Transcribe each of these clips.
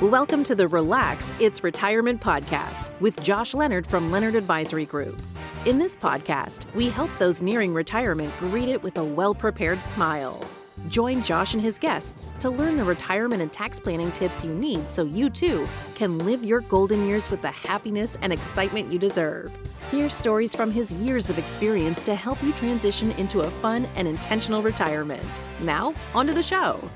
Welcome to the Relax It's Retirement podcast with Josh Leonard from Leonard Advisory Group. In this podcast, we help those nearing retirement greet it with a well prepared smile. Join Josh and his guests to learn the retirement and tax planning tips you need so you too can live your golden years with the happiness and excitement you deserve. Hear stories from his years of experience to help you transition into a fun and intentional retirement. Now, onto the show.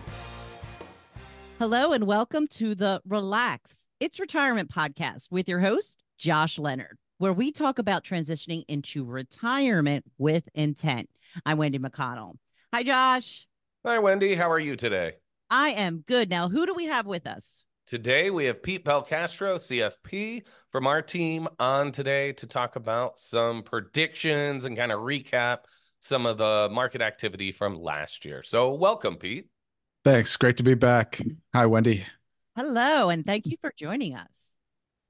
Hello and welcome to the Relax It's Retirement podcast with your host, Josh Leonard, where we talk about transitioning into retirement with intent. I'm Wendy McConnell. Hi, Josh. Hi, Wendy. How are you today? I am good. Now, who do we have with us? Today, we have Pete Belcastro, CFP, from our team on today to talk about some predictions and kind of recap some of the market activity from last year. So, welcome, Pete. Thanks. Great to be back. Hi, Wendy. Hello, and thank you for joining us.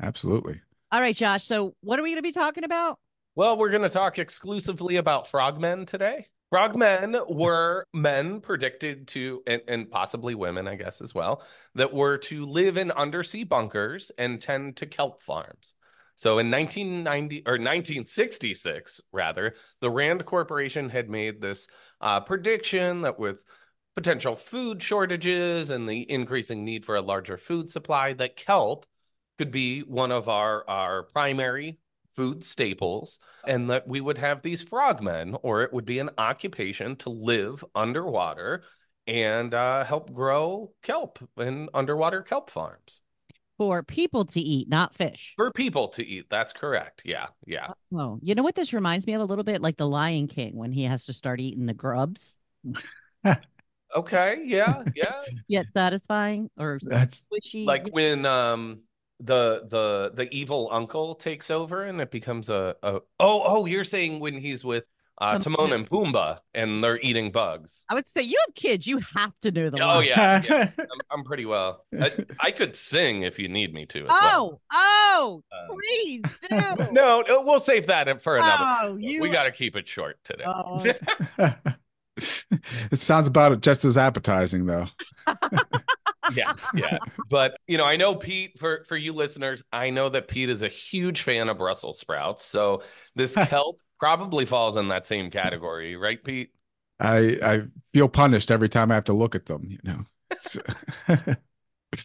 Absolutely. All right, Josh. So, what are we going to be talking about? Well, we're going to talk exclusively about frogmen today. Frogmen were men predicted to, and, and, possibly women, I guess, as well, that were to live in undersea bunkers and tend to kelp farms. So in 1990 or 1966, rather, the Rand Corporation had made this uh, prediction that with potential food shortages and the increasing need for a larger food supply, that kelp could be one of our, our primary food staples, and that we would have these frogmen, or it would be an occupation to live underwater and uh, help grow kelp in underwater kelp farms. For people to eat, not fish. For people to eat. That's correct. Yeah. Yeah. Oh, you know what this reminds me of a little bit? Like the Lion King when he has to start eating the grubs. okay. Yeah. Yeah. Yet satisfying or that's squishy. Like when um the the the evil uncle takes over and it becomes a, a oh oh you're saying when he's with uh, Timon and Pumbaa and they're eating bugs. I would say you have kids, you have to know the. Oh yeah, yeah. I'm, I'm, pretty well. I, I, could sing if you need me to. oh, well. oh, uh, please do. no, we'll save that for another. Oh, you... We got to keep it short today. It sounds about it just as appetizing, though yeah, yeah. But you know, I know Pete for for you listeners, I know that Pete is a huge fan of Brussels sprouts. So this kelp probably falls in that same category, right, Pete? I I feel punished every time I have to look at them, you know.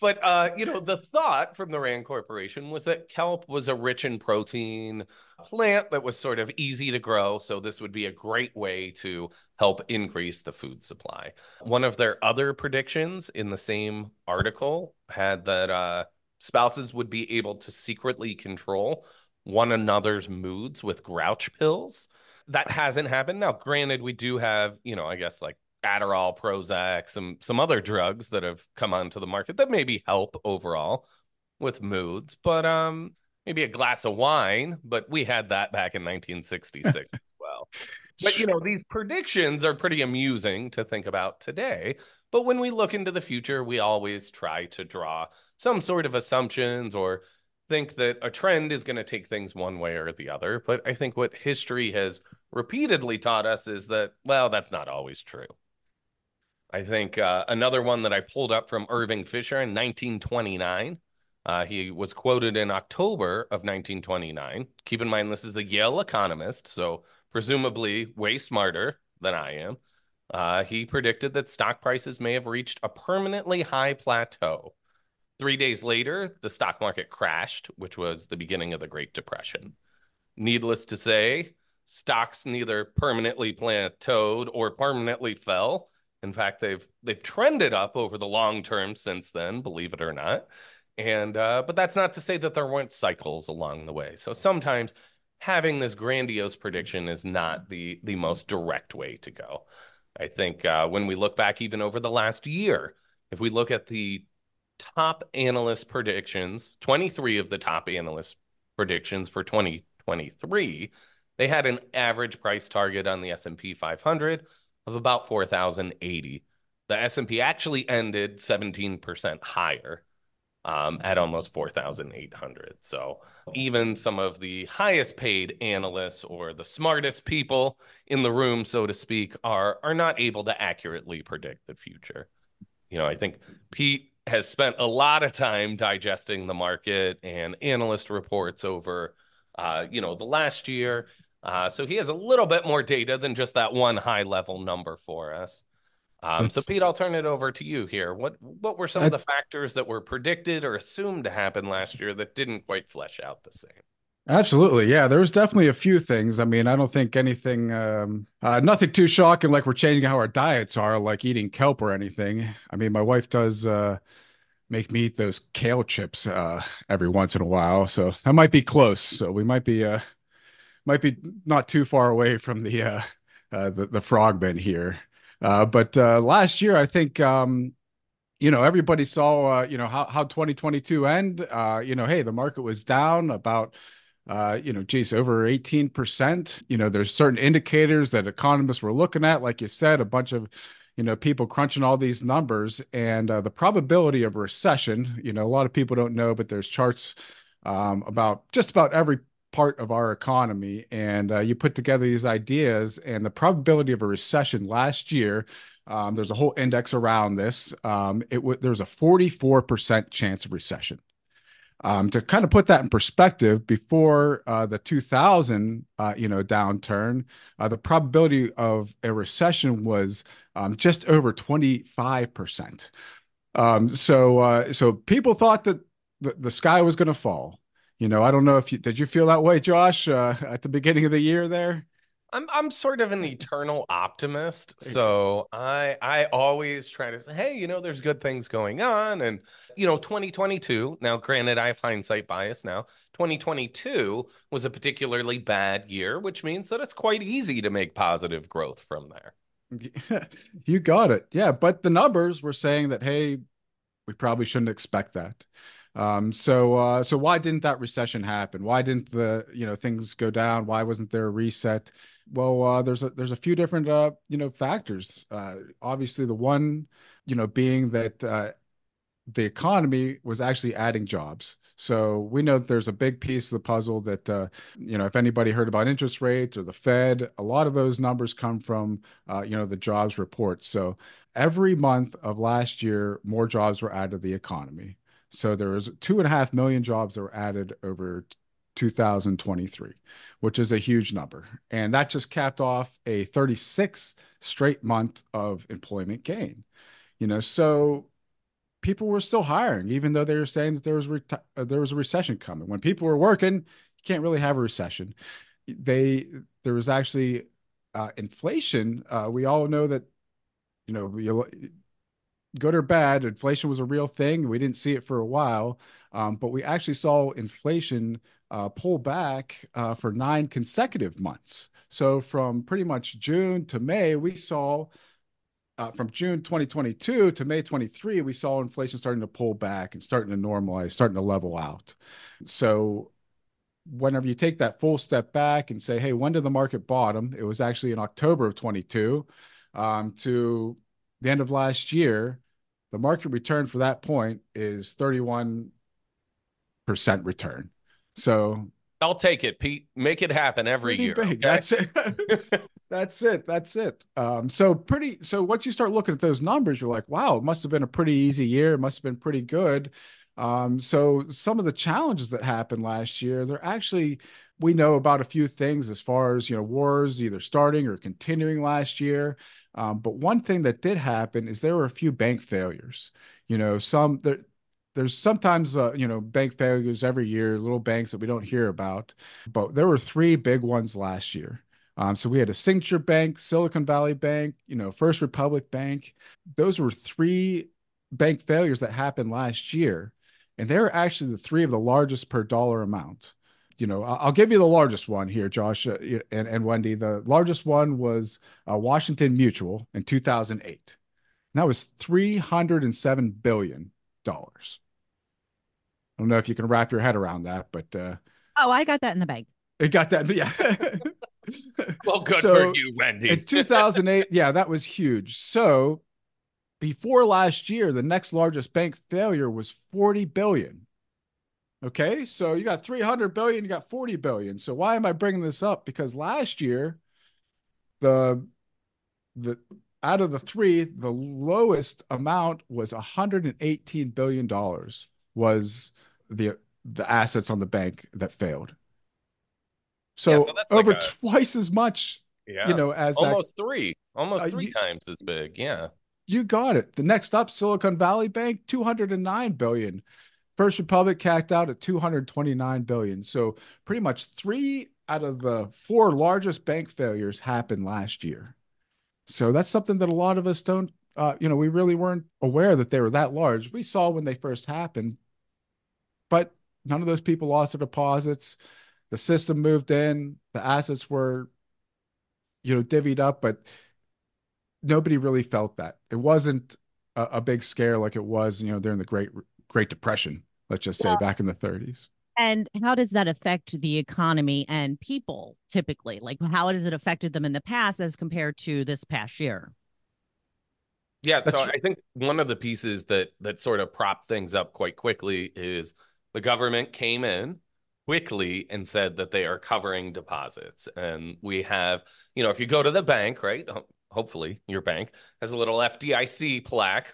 But uh, you know, the thought from the Rand Corporation was that kelp was a rich in protein plant that was sort of easy to grow. So this would be a great way to help increase the food supply. One of their other predictions in the same article had that uh, spouses would be able to secretly control one another's moods with grouch pills. That hasn't happened. Now, granted, we do have, you know, I guess like Adderall, Prozac, some some other drugs that have come onto the market that maybe help overall with moods, but um maybe a glass of wine, but we had that back in 1966 as well. But you know, these predictions are pretty amusing to think about today, but when we look into the future, we always try to draw some sort of assumptions or think that a trend is going to take things one way or the other, but I think what history has repeatedly taught us is that well, that's not always true. I think uh, another one that I pulled up from Irving Fisher in 1929. Uh, he was quoted in October of 1929. Keep in mind, this is a Yale economist, so presumably way smarter than I am. Uh, he predicted that stock prices may have reached a permanently high plateau. Three days later, the stock market crashed, which was the beginning of the Great Depression. Needless to say, stocks neither permanently plateaued or permanently fell. In fact, they've they've trended up over the long term since then, believe it or not. And uh, but that's not to say that there weren't cycles along the way. So sometimes having this grandiose prediction is not the the most direct way to go. I think uh, when we look back even over the last year, if we look at the top analyst predictions, 23 of the top analyst predictions for 2023, they had an average price target on the S&P 500 of about 4,080. The S&P actually ended 17% higher um, at almost 4,800. So even some of the highest paid analysts or the smartest people in the room, so to speak, are are not able to accurately predict the future. You know, I think Pete has spent a lot of time digesting the market and analyst reports over, uh, you know, the last year. Uh, so he has a little bit more data than just that one high level number for us. Um, so Pete, I'll turn it over to you here. What what were some I, of the factors that were predicted or assumed to happen last year that didn't quite flesh out the same? Absolutely. Yeah, there was definitely a few things. I mean, I don't think anything um uh, nothing too shocking like we're changing how our diets are, like eating kelp or anything. I mean, my wife does uh make me eat those kale chips uh every once in a while. So that might be close. So we might be uh might be not too far away from the uh, uh the, the frogmen here. Uh but uh last year I think um you know everybody saw uh you know how how 2022 end uh you know hey the market was down about uh, you know, geez, over 18%. You know, there's certain indicators that economists were looking at, like you said, a bunch of, you know, people crunching all these numbers and uh, the probability of recession. You know, a lot of people don't know, but there's charts um, about just about every part of our economy. And uh, you put together these ideas and the probability of a recession last year. Um, there's a whole index around this. Um, it w- there's a 44% chance of recession. Um, to kind of put that in perspective, before uh, the 2000, uh, you know, downturn, uh, the probability of a recession was um, just over 25 percent. Um, so, uh, so people thought that the, the sky was going to fall. You know, I don't know if you did you feel that way, Josh, uh, at the beginning of the year there. I'm I'm sort of an eternal optimist, so I I always try to say, hey, you know, there's good things going on, and you know, 2022. Now, granted, I have hindsight bias now. 2022 was a particularly bad year, which means that it's quite easy to make positive growth from there. you got it, yeah. But the numbers were saying that, hey, we probably shouldn't expect that. Um, so uh, so why didn't that recession happen? Why didn't the you know things go down? Why wasn't there a reset? Well, uh, there's a there's a few different uh, you know factors. Uh, obviously, the one you know being that uh, the economy was actually adding jobs. So we know that there's a big piece of the puzzle that uh, you know if anybody heard about interest rates or the Fed, a lot of those numbers come from uh, you know the jobs report. So every month of last year, more jobs were added to the economy. So there was two and a half million jobs that were added over 2023, which is a huge number. And that just capped off a 36 straight month of employment gain. You know, so people were still hiring, even though they were saying that there was re- uh, there was a recession coming. When people were working, you can't really have a recession. They there was actually uh, inflation. Uh, we all know that you know you, good or bad, inflation was a real thing. We didn't see it for a while, um, but we actually saw inflation uh, pull back uh, for nine consecutive months. So from pretty much June to May, we saw uh, from June 2022 to May 23, we saw inflation starting to pull back and starting to normalize, starting to level out. So whenever you take that full step back and say, hey, when did the market bottom? It was actually in October of 22 um, to the end of last year. The market return for that point is 31% return. So I'll take it, Pete. Make it happen every year. Okay? That's it. that's it. That's it. Um, so pretty. So once you start looking at those numbers, you're like, wow, it must have been a pretty easy year. It must have been pretty good. Um, so some of the challenges that happened last year, they're actually we know about a few things as far as you know wars either starting or continuing last year. Um, but one thing that did happen is there were a few bank failures. You know, some there, there's sometimes uh, you know bank failures every year, little banks that we don't hear about, but there were three big ones last year. Um, so we had a Signature Bank, Silicon Valley Bank, you know, First Republic Bank. Those were three bank failures that happened last year, and they were actually the three of the largest per dollar amount. You know, I'll give you the largest one here, Josh uh, and, and Wendy. The largest one was uh, Washington Mutual in 2008. And that was 307 billion dollars. I don't know if you can wrap your head around that, but uh, oh, I got that in the bank. It got that, yeah. well, good so, for you, Wendy. in 2008, yeah, that was huge. So before last year, the next largest bank failure was 40 billion. Okay, so you got 300 billion, you got 40 billion. So why am I bringing this up? Because last year, the the out of the three, the lowest amount was 118 billion dollars was the the assets on the bank that failed. So, Yeah, so that's like over a- twice as much, Yeah. you know, as that almost three, almost Uh, three you- times as big. Yeah. You got it. The next up, Silicon Valley Bank, 209 billion. First Republic capped out at 229 billion. So pretty much three out of the four largest bank failures happened last year. So that's something that a lot of us don't uh, you know, we really weren't aware that they were that large. We saw when they first happened, but none of those people lost their deposits. The system moved in, the assets were, you know, divvied up, but nobody really felt that. It wasn't a, a big scare like it was, you know, during the Great Great Depression, let's just say Well- back in the 30s. And how does that affect the economy and people typically? Like, how has it affected them in the past as compared to this past year? Yeah, so That's- I think one of the pieces that that sort of propped things up quite quickly is the government came in quickly and said that they are covering deposits. And we have, you know, if you go to the bank, right? Hopefully your bank has a little FDIC plaque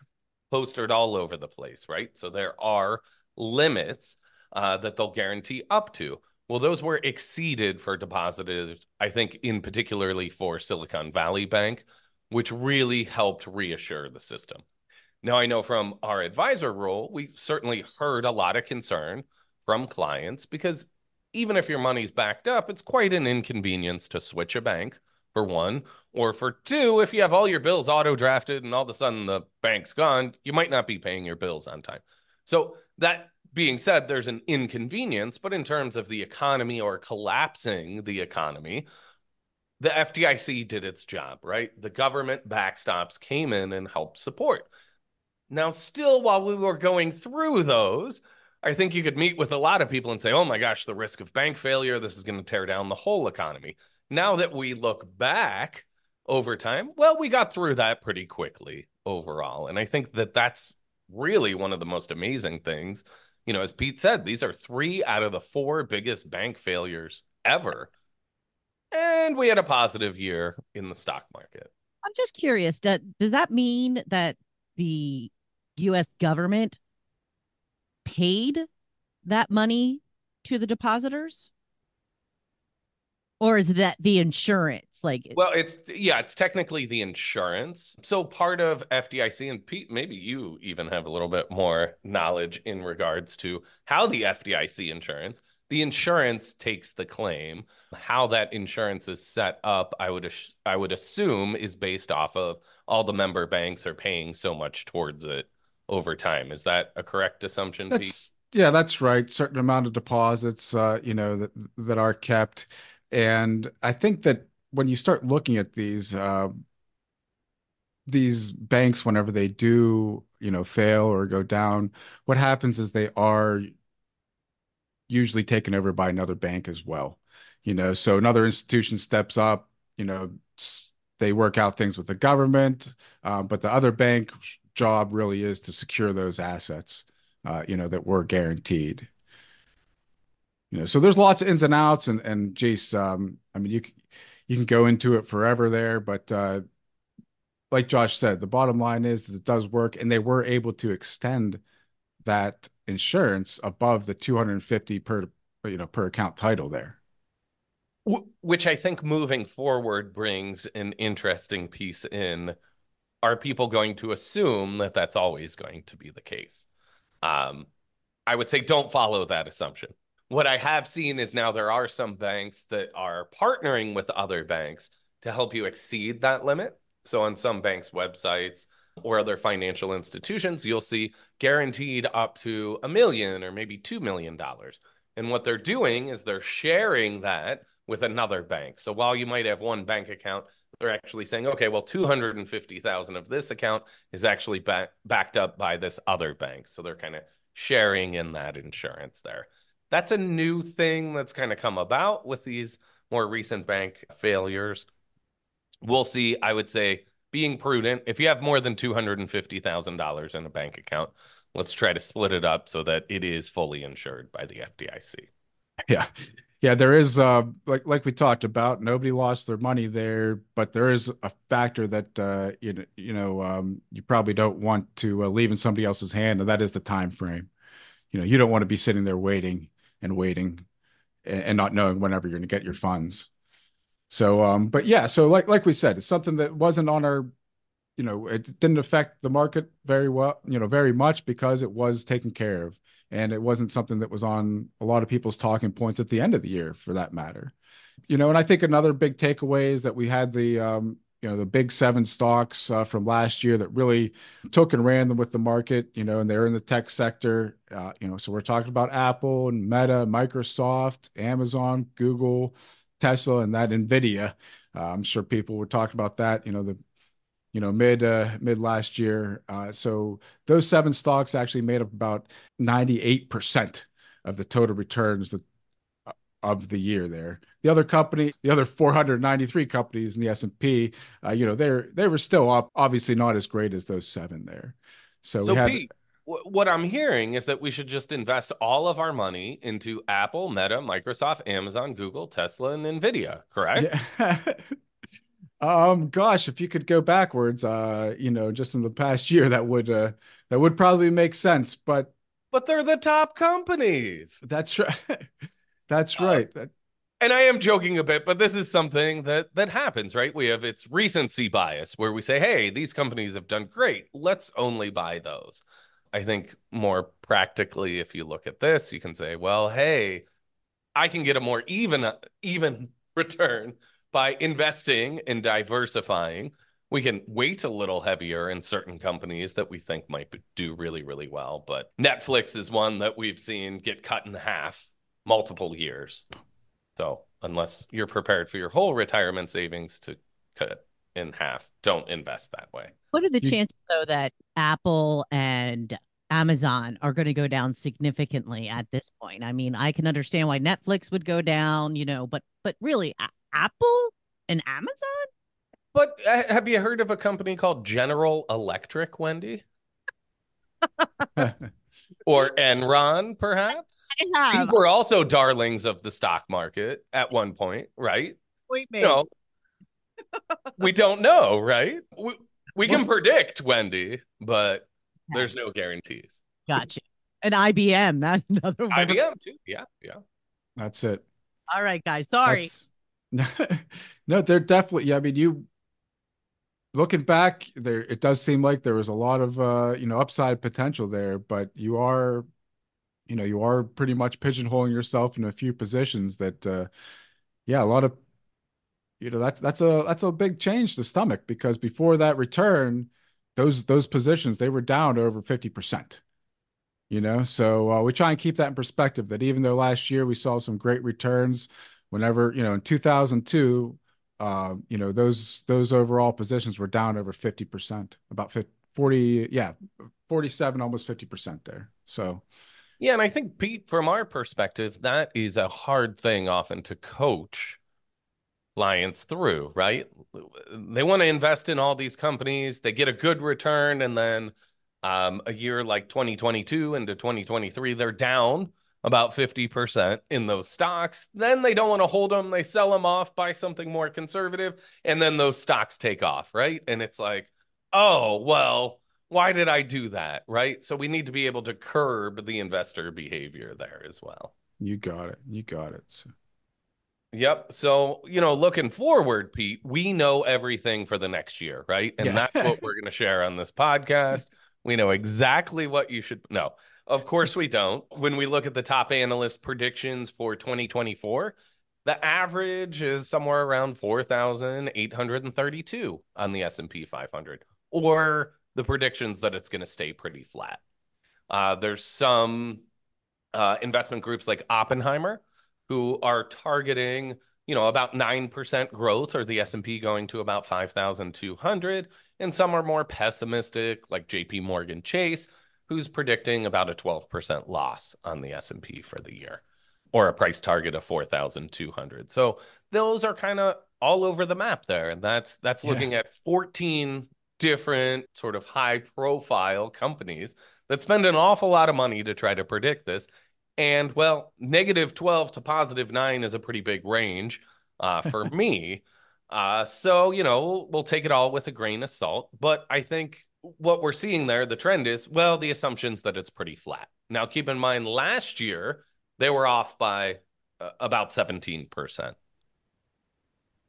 postered all over the place, right? So there are limits uh, that they'll guarantee up to. Well, those were exceeded for depositors, I think, in particularly for Silicon Valley Bank which really helped reassure the system. Now, I know from our advisor role, we certainly heard a lot of concern from clients because even if your money's backed up, it's quite an inconvenience to switch a bank, for one, or for two, if you have all your bills auto drafted and all of a sudden the bank's gone, you might not be paying your bills on time. So, that being said, there's an inconvenience, but in terms of the economy or collapsing the economy, the FDIC did its job, right? The government backstops came in and helped support. Now, still, while we were going through those, I think you could meet with a lot of people and say, oh my gosh, the risk of bank failure, this is going to tear down the whole economy. Now that we look back over time, well, we got through that pretty quickly overall. And I think that that's really one of the most amazing things. You know, as Pete said, these are three out of the four biggest bank failures ever. And we had a positive year in the stock market. I'm just curious. Does, does that mean that the U.S. government paid that money to the depositors? Or is that the insurance? Like, Well, it's yeah, it's technically the insurance. So part of FDIC and Pete, maybe you even have a little bit more knowledge in regards to how the FDIC insurance, the insurance takes the claim. How that insurance is set up, I would ass- I would assume is based off of all the member banks are paying so much towards it over time. Is that a correct assumption, Pete? That's yeah, that's right. Certain amount of deposits, uh, you know, that that are kept, and I think that when you start looking at these uh, these banks, whenever they do, you know, fail or go down, what happens is they are usually taken over by another bank as well. You know, so another institution steps up. You know, they work out things with the government, uh, but the other bank job really is to secure those assets uh, you know, that were guaranteed. You know, so there's lots of ins and outs, and and geez, um, I mean, you you can go into it forever there, but uh, like Josh said, the bottom line is, is it does work, and they were able to extend that insurance above the 250 per you know per account title there. Which I think moving forward brings an interesting piece in. Are people going to assume that that's always going to be the case? Um, I would say don't follow that assumption. What I have seen is now there are some banks that are partnering with other banks to help you exceed that limit. So on some banks' websites or other financial institutions, you'll see guaranteed up to a million or maybe two million dollars. And what they're doing is they're sharing that with another bank. So while you might have one bank account, they're actually saying, okay, well, 250,000 of this account is actually back, backed up by this other bank. So they're kind of sharing in that insurance there. That's a new thing that's kind of come about with these more recent bank failures. We'll see, I would say, being prudent. If you have more than $250,000 in a bank account, let's try to split it up so that it is fully insured by the FDIC. Yeah. Yeah, there is uh like like we talked about, nobody lost their money there, but there is a factor that uh you you know um you probably don't want to uh, leave in somebody else's hand, and that is the time frame. You know, you don't want to be sitting there waiting and waiting and, not knowing whenever you're going to get your funds. So um but yeah, so like like we said, it's something that wasn't on our you know, it didn't affect the market very well, you know, very much because it was taken care of and it wasn't something that was on a lot of people's talking points at the end of the year for that matter you know and i think another big takeaway is that we had the um, you know the big seven stocks uh, from last year that really took and ran them with the market you know and they're in the tech sector uh, you know so we're talking about apple and meta microsoft amazon google tesla and that nvidia uh, i'm sure people were talking about that you know the you know, mid uh, mid last year. Uh, so those seven stocks actually made up about 98% of the total returns that, of the year there. The other company, the other 493 companies in the S&P, uh, you know, they're they were still up, obviously not as great as those seven there. So, so we had, Pete, what I'm hearing is that we should just invest all of our money into Apple, Meta, Microsoft, Amazon, Google, Tesla, and Nvidia, correct? Yeah. Um, gosh, if you could go backwards, uh, you know, just in the past year, that would uh that would probably make sense. But but they're the top companies. That's right. That's uh, right. That... And I am joking a bit, but this is something that that happens, right? We have its recency bias where we say, "Hey, these companies have done great. Let's only buy those." I think more practically, if you look at this, you can say, "Well, hey, I can get a more even even return by investing and diversifying, we can weight a little heavier in certain companies that we think might do really, really well. But Netflix is one that we've seen get cut in half multiple years. So unless you're prepared for your whole retirement savings to cut in half, don't invest that way. What are the chances, though, that Apple and Amazon are going to go down significantly at this point? I mean, I can understand why Netflix would go down, you know, but but really, Apple and Amazon? But uh, have you heard of a company called General Electric, Wendy? or Enron, perhaps? These were also darlings of the stock market at one point, right? Wait, man. No, we don't know, right? We, we can predict, Wendy, but there's no guarantees. Gotcha. And IBM, that's another one. IBM too. Yeah, yeah. That's it. All right, guys. Sorry. That's, no, they're definitely. Yeah, I mean, you looking back, there it does seem like there was a lot of uh, you know upside potential there, but you are, you know, you are pretty much pigeonholing yourself in a few positions that, uh, yeah, a lot of, you know, that's that's a that's a big change to stomach because before that return, those those positions they were down over fifty percent you know? So uh, we try and keep that in perspective that even though last year we saw some great returns whenever you know in 2002 uh, you know those those overall positions were down over 50% about 50, 40 yeah 47 almost 50% there. So yeah and i think pete from our perspective that is a hard thing often to coach clients through right? They want to invest in all these companies they get a good return and then um, a year like 2022 into 2023 they're down about 50% in those stocks. Then they don't want to hold them. They sell them off, buy something more conservative, and then those stocks take off, right? And it's like, oh, well, why did I do that? Right. So we need to be able to curb the investor behavior there as well. You got it. You got it. So. Yep. So, you know, looking forward, Pete, we know everything for the next year, right? And yeah. that's what we're going to share on this podcast. We know exactly what you should know. Of course we don't. When we look at the top analyst predictions for 2024, the average is somewhere around 4,832 on the S&P 500 or the predictions that it's going to stay pretty flat. Uh, there's some uh, investment groups like Oppenheimer who are targeting, you know, about 9% growth or the S&P going to about 5,200 and some are more pessimistic like JP Morgan Chase who's predicting about a 12% loss on the S&P for the year or a price target of 4,200. So those are kind of all over the map there. And that's that's yeah. looking at 14 different sort of high profile companies that spend an awful lot of money to try to predict this. And well, negative 12 to positive nine is a pretty big range uh, for me. Uh, so, you know, we'll take it all with a grain of salt. But I think what we're seeing there, the trend is, well, the assumption's that it's pretty flat. Now, keep in mind, last year, they were off by uh, about 17%.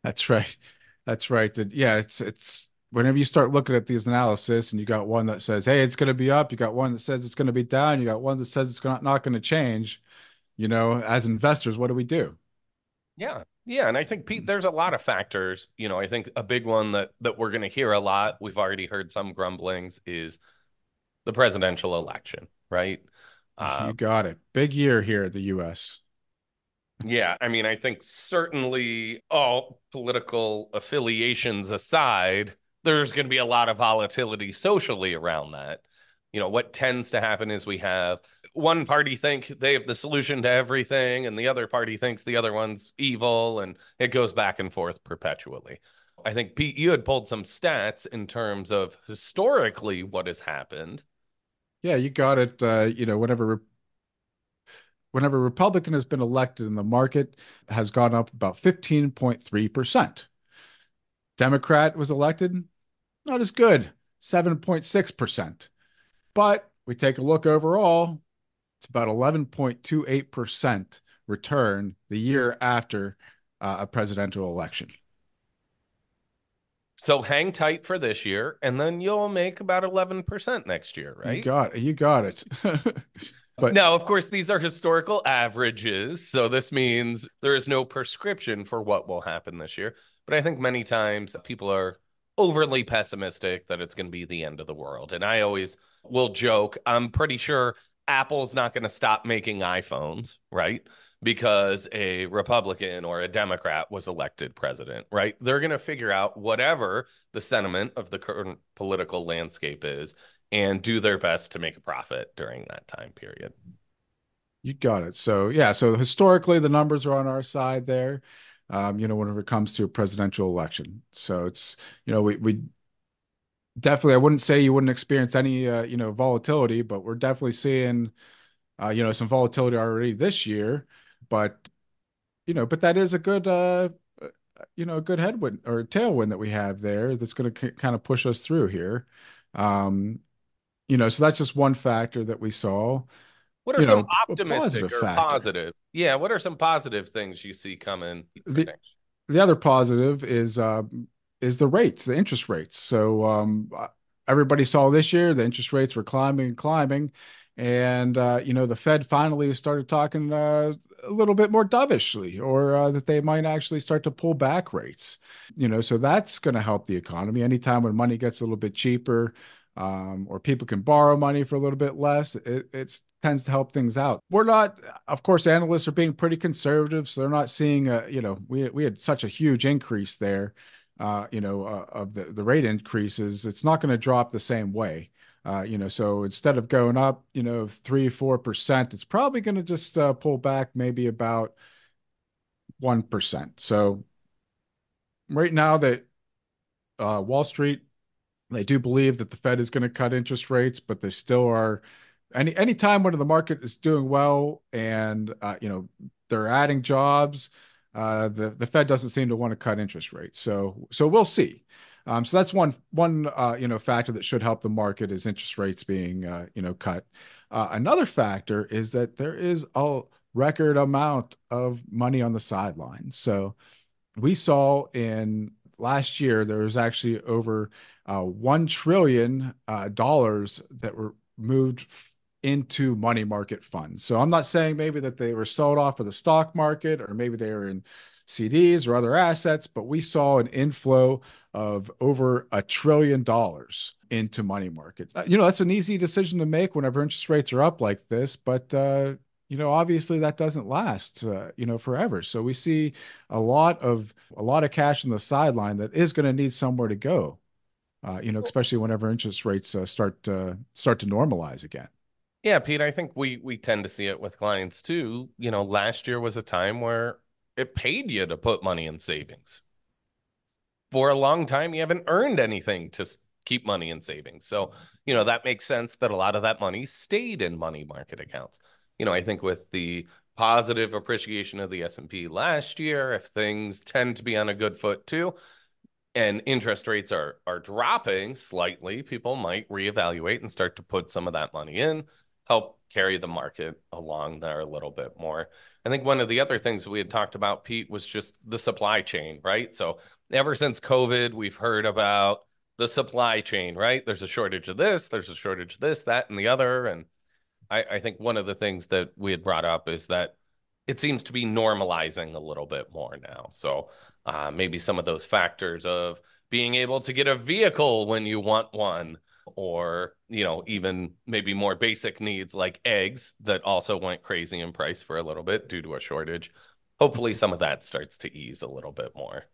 That's right. That's right. Yeah, it's it's whenever you start looking at these analysis and you got one that says, "Hey, it's going to be up," you got one that says it's going to be down, you got one that says it's not not going to change. You know, as investors, what do we do? Yeah. Yeah, and I think Pete, there's a lot of factors. You know, I think a big one that that we're going to hear a lot. We've already heard some grumblings is the presidential election, right? Uh, you got it. Big year here at the U.S. Yeah, I mean, I think certainly all political affiliations aside, there's going to be a lot of volatility socially around that. You know, what tends to happen is we have one party think they have the solution to everything and the other party thinks the other one's evil and it goes back and forth perpetually. I think Pete you had pulled some stats in terms of historically what has happened. Yeah, you got it uh, you know whenever whenever Republican has been elected and the market has gone up about 15.3%. Democrat was elected, not as good, 7.6%. But we take a look overall, it's about 11.28% return the year after uh, a presidential election. So hang tight for this year, and then you'll make about 11% next year, right? You got it. You got it. but now, of course, these are historical averages. So this means there is no prescription for what will happen this year. But I think many times people are overly pessimistic that it's going to be the end of the world. And I always will joke, I'm pretty sure Apple's not going to stop making iPhones, right? Because a Republican or a Democrat was elected president, right? They're going to figure out whatever the sentiment of the current political landscape is and do their best to make a profit during that time period. You got it. So, yeah, so historically, the numbers are on our side there. Um, you know, whenever it comes to a presidential election. So it's, you know, we, we definitely i wouldn't say you wouldn't experience any uh, you know volatility but we're definitely seeing uh, you know some volatility already this year. But you know but that is a good uh, uh you know a good headwind or tailwind that we have there that's going to kind of push us through here. Um you know so that's just one factor that we saw. What are you some know, optimistic or factor. positive? Yeah what are some positive things you see coming the, the other positive is uh is the rates, the interest rates. So um, everybody saw this year the interest rates were climbing and climbing, and uh, you know the Fed finally started talking uh, a little bit more dovishly, or uh, that they might actually start to pull back rates. You know, so that's going to help the economy. Anytime when money gets a little bit cheaper, um, or people can borrow money for a little bit less, it it's, tends to help things out. We're not, of course, analysts are being pretty conservative, so they're not seeing, a, you know, we we had such a huge increase there uh, you know, uh, of the, the rate increases, it's not going to drop the same way. Uh, you know, so instead of going up, you know, three, four percent, it's probably going to just uh, pull back maybe about one percent. So right now that uh, Wall Street, they do believe that the Fed is going to cut interest rates, but they still are. Any any time when the market is doing well and uh, you know they're adding jobs, uh, the the Fed doesn't seem to want to cut interest rates. So so we'll see. Um, so that's one one uh, you know factor that should help the market is interest rates being uh, you know cut. Uh, another factor is that there is a record amount of money on the sideline. So we saw in last year there was actually over uh, one trillion uh, dollars that were moved into money market funds. So I'm not saying maybe that they were sold off of the stock market or maybe they were in CDs or other assets, but we saw an inflow of over a trillion dollars into money markets. Uh, you know, that's an easy decision to make whenever interest rates are up like this, but uh, you know, obviously that doesn't last, uh, you know, forever. So we see a lot of a lot of cash on the sideline that is going to need somewhere to go. Uh, you know, especially whenever interest rates uh, start uh, start to normalize again. Yeah, Pete, I think we we tend to see it with clients too. You know, last year was a time where it paid you to put money in savings. For a long time, you haven't earned anything to keep money in savings. So, you know, that makes sense that a lot of that money stayed in money market accounts. you know, I think with the positive appreciation of the S&P last year, if things tend to be on a good foot too, and interest rates are are dropping slightly, people might reevaluate and start to put some of that money in, help carry the market along there a little bit more. I think one of the other things we had talked about, Pete, was just the supply chain, right? So ever since COVID, we've heard about the supply chain, right? There's a shortage of this, there's a shortage of this, that, and the other. And I, I think one of the things that we had brought up is that it seems to be normalizing a little bit more now. So uh, maybe some of those factors of being able to get a vehicle when you want one, or you know, even maybe more basic needs like eggs that also went crazy in price for a little bit due to a shortage. Hopefully, some of that starts to ease a little bit more.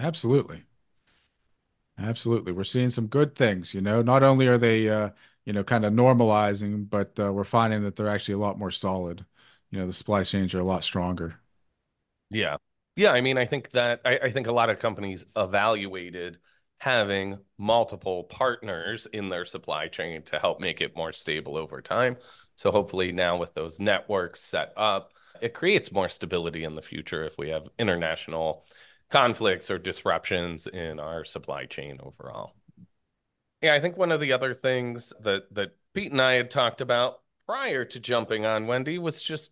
Absolutely. Absolutely. We're seeing some good things, you know. Not only are they uh, you know, kind of normalizing, but uh, we're finding that they're actually a lot more solid. You know, the supply chains are a lot stronger. Yeah. Yeah. I mean, I think that I, I think a lot of companies evaluated having multiple partners in their supply chain to help make it more stable over time. So hopefully now with those networks set up, it creates more stability in the future if we have international conflicts or disruptions in our supply chain overall. Yeah, I think one of the other things that that Pete and I had talked about prior to jumping on Wendy was just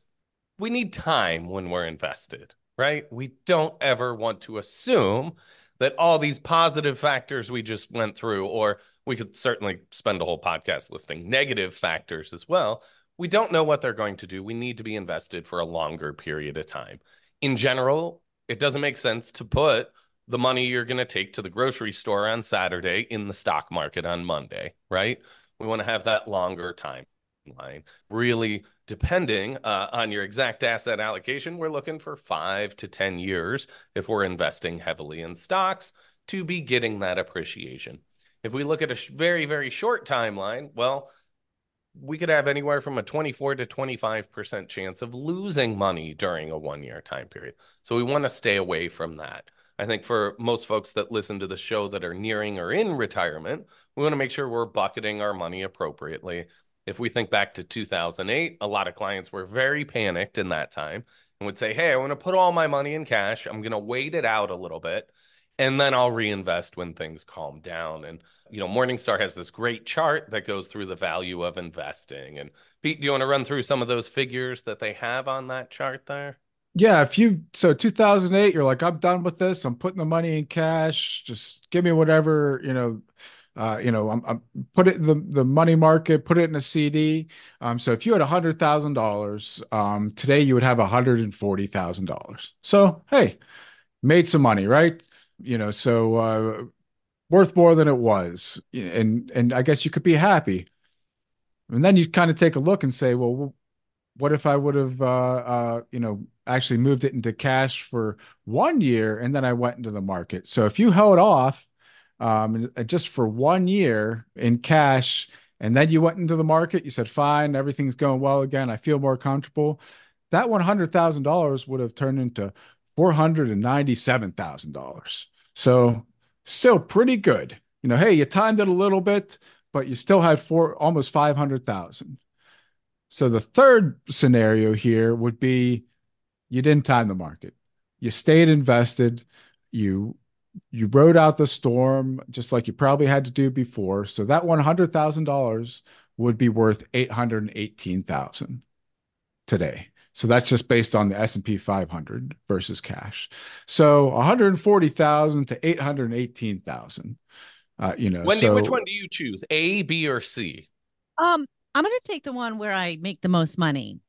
we need time when we're invested, right? We don't ever want to assume that all these positive factors we just went through, or we could certainly spend a whole podcast listing negative factors as well. We don't know what they're going to do. We need to be invested for a longer period of time. In general, it doesn't make sense to put the money you're going to take to the grocery store on Saturday in the stock market on Monday, right? We want to have that longer timeline. Really, depending uh, on your exact asset allocation, we're looking for five to 10 years if we're investing heavily in stocks to be getting that appreciation. If we look at a very, very short timeline, well, we could have anywhere from a 24 to 25% chance of losing money during a one year time period. So we want to stay away from that. I think for most folks that listen to the show that are nearing or in retirement, we want to make sure we're bucketing our money appropriately. If we think back to 2008, a lot of clients were very panicked in that time and would say, Hey, I want to put all my money in cash. I'm going to wait it out a little bit and then I'll reinvest when things calm down. And, you know, Morningstar has this great chart that goes through the value of investing. And Pete, do you want to run through some of those figures that they have on that chart there? yeah, if you so 2008, you're like, I'm done with this. I'm putting the money in cash. Just give me whatever, you know. Uh, you know, I'm, I'm put it in the, the money market, put it in a CD. Um, so if you had hundred thousand dollars, um, today you would have hundred and forty thousand dollars. So hey, made some money, right? You know, so uh, worth more than it was, and and I guess you could be happy. And then you kind of take a look and say, well, what if I would have, uh, uh, you know, actually moved it into cash for one year and then I went into the market. So if you held off um, just for one year in cash and then you went into the market, you said, fine, everything's going well again. I feel more comfortable. That $100,000 would have turned into $497,000. So still pretty good. You know, hey, you timed it a little bit, but you still had four almost 500,000. So the third scenario here would be you didn't time the market. You stayed invested. You you rode out the storm just like you probably had to do before. So that one hundred thousand dollars would be worth eight hundred and eighteen thousand today. So that's just based on the S and P 500 versus cash. So 140,000 to 818,000. Uh, you know, Wendy, so, which one do you choose, A, B, or C? Um, I'm going to take the one where I make the most money.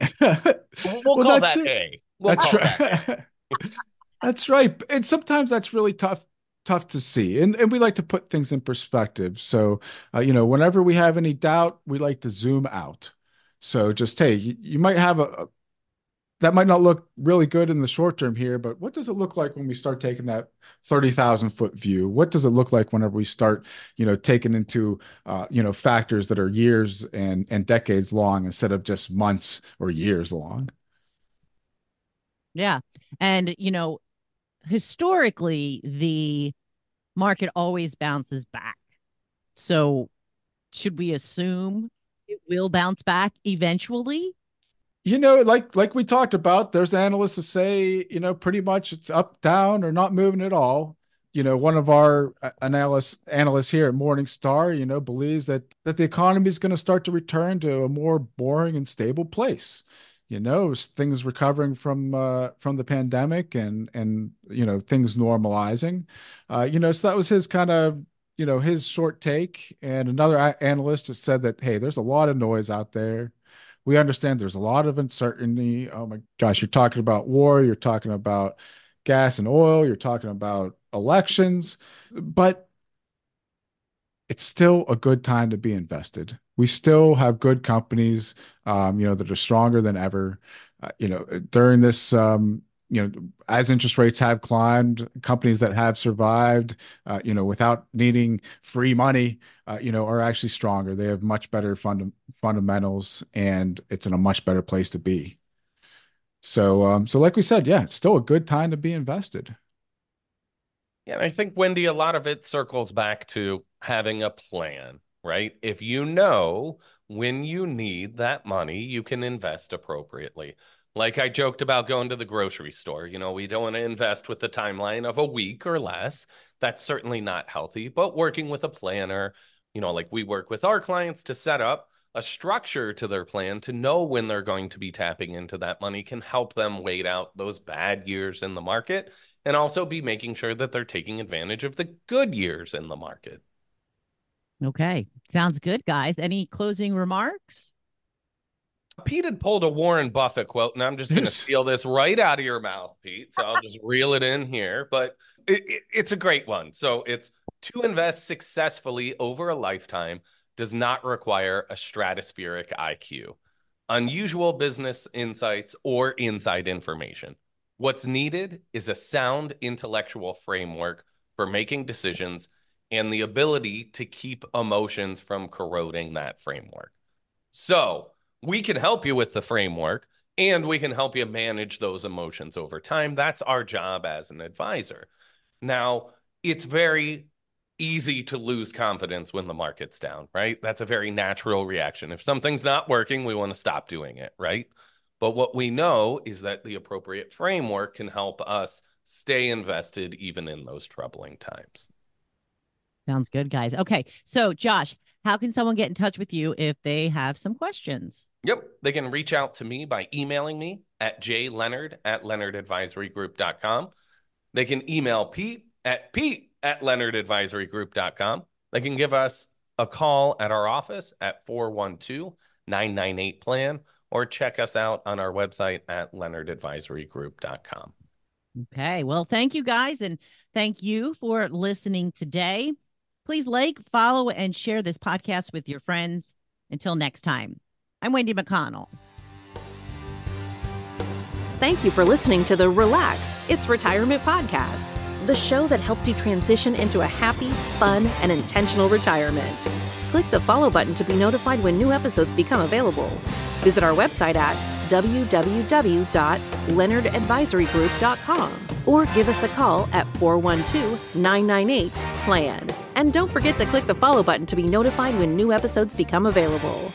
we'll, we'll well, call that it. A. We'll that's right. That that's right. And sometimes that's really tough tough to see and and we like to put things in perspective so uh, you know whenever we have any doubt we like to zoom out so just hey you, you might have a, that might not look really good in the short term here, but what does it look like when we start taking that 30,000 foot view? What does it look like whenever we start, you know, taking into, uh, you know, factors that are years and, and decades long instead of just months or years long? Yeah. And, you know, historically, the market always bounces back. So should we assume it will bounce back eventually? You know, like like we talked about, there's analysts that say, you know, pretty much it's up, down, or not moving at all. You know, one of our uh, analysts analysts here at Morningstar, you know, believes that that the economy is going to start to return to a more boring and stable place. You know, things recovering from uh, from the pandemic and and you know things normalizing. Uh, you know, so that was his kind of you know his short take. And another analyst just said that hey there's a lot of noise out there. We understand there's a lot of uncertainty. Oh my gosh you're talking about war you're talking about gas and oil you're talking about elections. But it's still a good time to be invested we still have good companies um, you know that are stronger than ever uh, you know during this um, you know, as interest rates have climbed, companies that have survived, uh, you know, without needing free money, uh, you know, are actually stronger. They have much better fund- fundamentals, and it's in a much better place to be. So, um, so like we said, yeah, it's still a good time to be invested. Yeah, and I think Wendy, a lot of it circles back to having a plan, right? If you know when you need that money, you can invest appropriately. Like I joked about going to the grocery store. You know, we don't want to invest with the timeline of a week or less. That's certainly not healthy, but working with a planner, you know, like we work with our clients to set up a structure to their plan to know when they're going to be tapping into that money can help them wait out those bad years in the market and also be making sure that they're taking advantage of the good years in the market. Okay. Sounds good, guys. Any closing remarks? Pete had pulled a Warren Buffett quote, and I'm just going to steal this right out of your mouth, Pete. So I'll just reel it in here. But it, it, it's a great one. So it's to invest successfully over a lifetime does not require a stratospheric IQ, unusual business insights, or inside information. What's needed is a sound intellectual framework for making decisions and the ability to keep emotions from corroding that framework. So, we can help you with the framework and we can help you manage those emotions over time. That's our job as an advisor. Now, it's very easy to lose confidence when the market's down, right? That's a very natural reaction. If something's not working, we want to stop doing it, right? But what we know is that the appropriate framework can help us stay invested even in those troubling times. Sounds good, guys. Okay. So, Josh, how can someone get in touch with you if they have some questions? Yep. They can reach out to me by emailing me at jleonard at leonardadvisorygroup.com. They can email Pete at pete at leonardadvisorygroup.com. They can give us a call at our office at 412 998 plan or check us out on our website at leonardadvisorygroup.com. Okay. Well, thank you guys. And thank you for listening today. Please like, follow, and share this podcast with your friends. Until next time, I'm Wendy McConnell. Thank you for listening to the Relax It's Retirement Podcast, the show that helps you transition into a happy, fun, and intentional retirement. Click the follow button to be notified when new episodes become available. Visit our website at www.leonardadvisorygroup.com or give us a call at 412 998 PLAN. And don't forget to click the follow button to be notified when new episodes become available.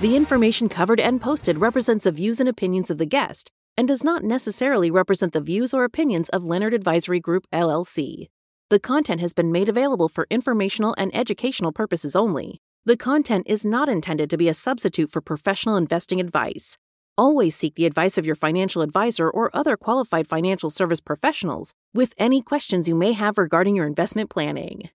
The information covered and posted represents the views and opinions of the guest and does not necessarily represent the views or opinions of Leonard Advisory Group, LLC. The content has been made available for informational and educational purposes only. The content is not intended to be a substitute for professional investing advice. Always seek the advice of your financial advisor or other qualified financial service professionals with any questions you may have regarding your investment planning.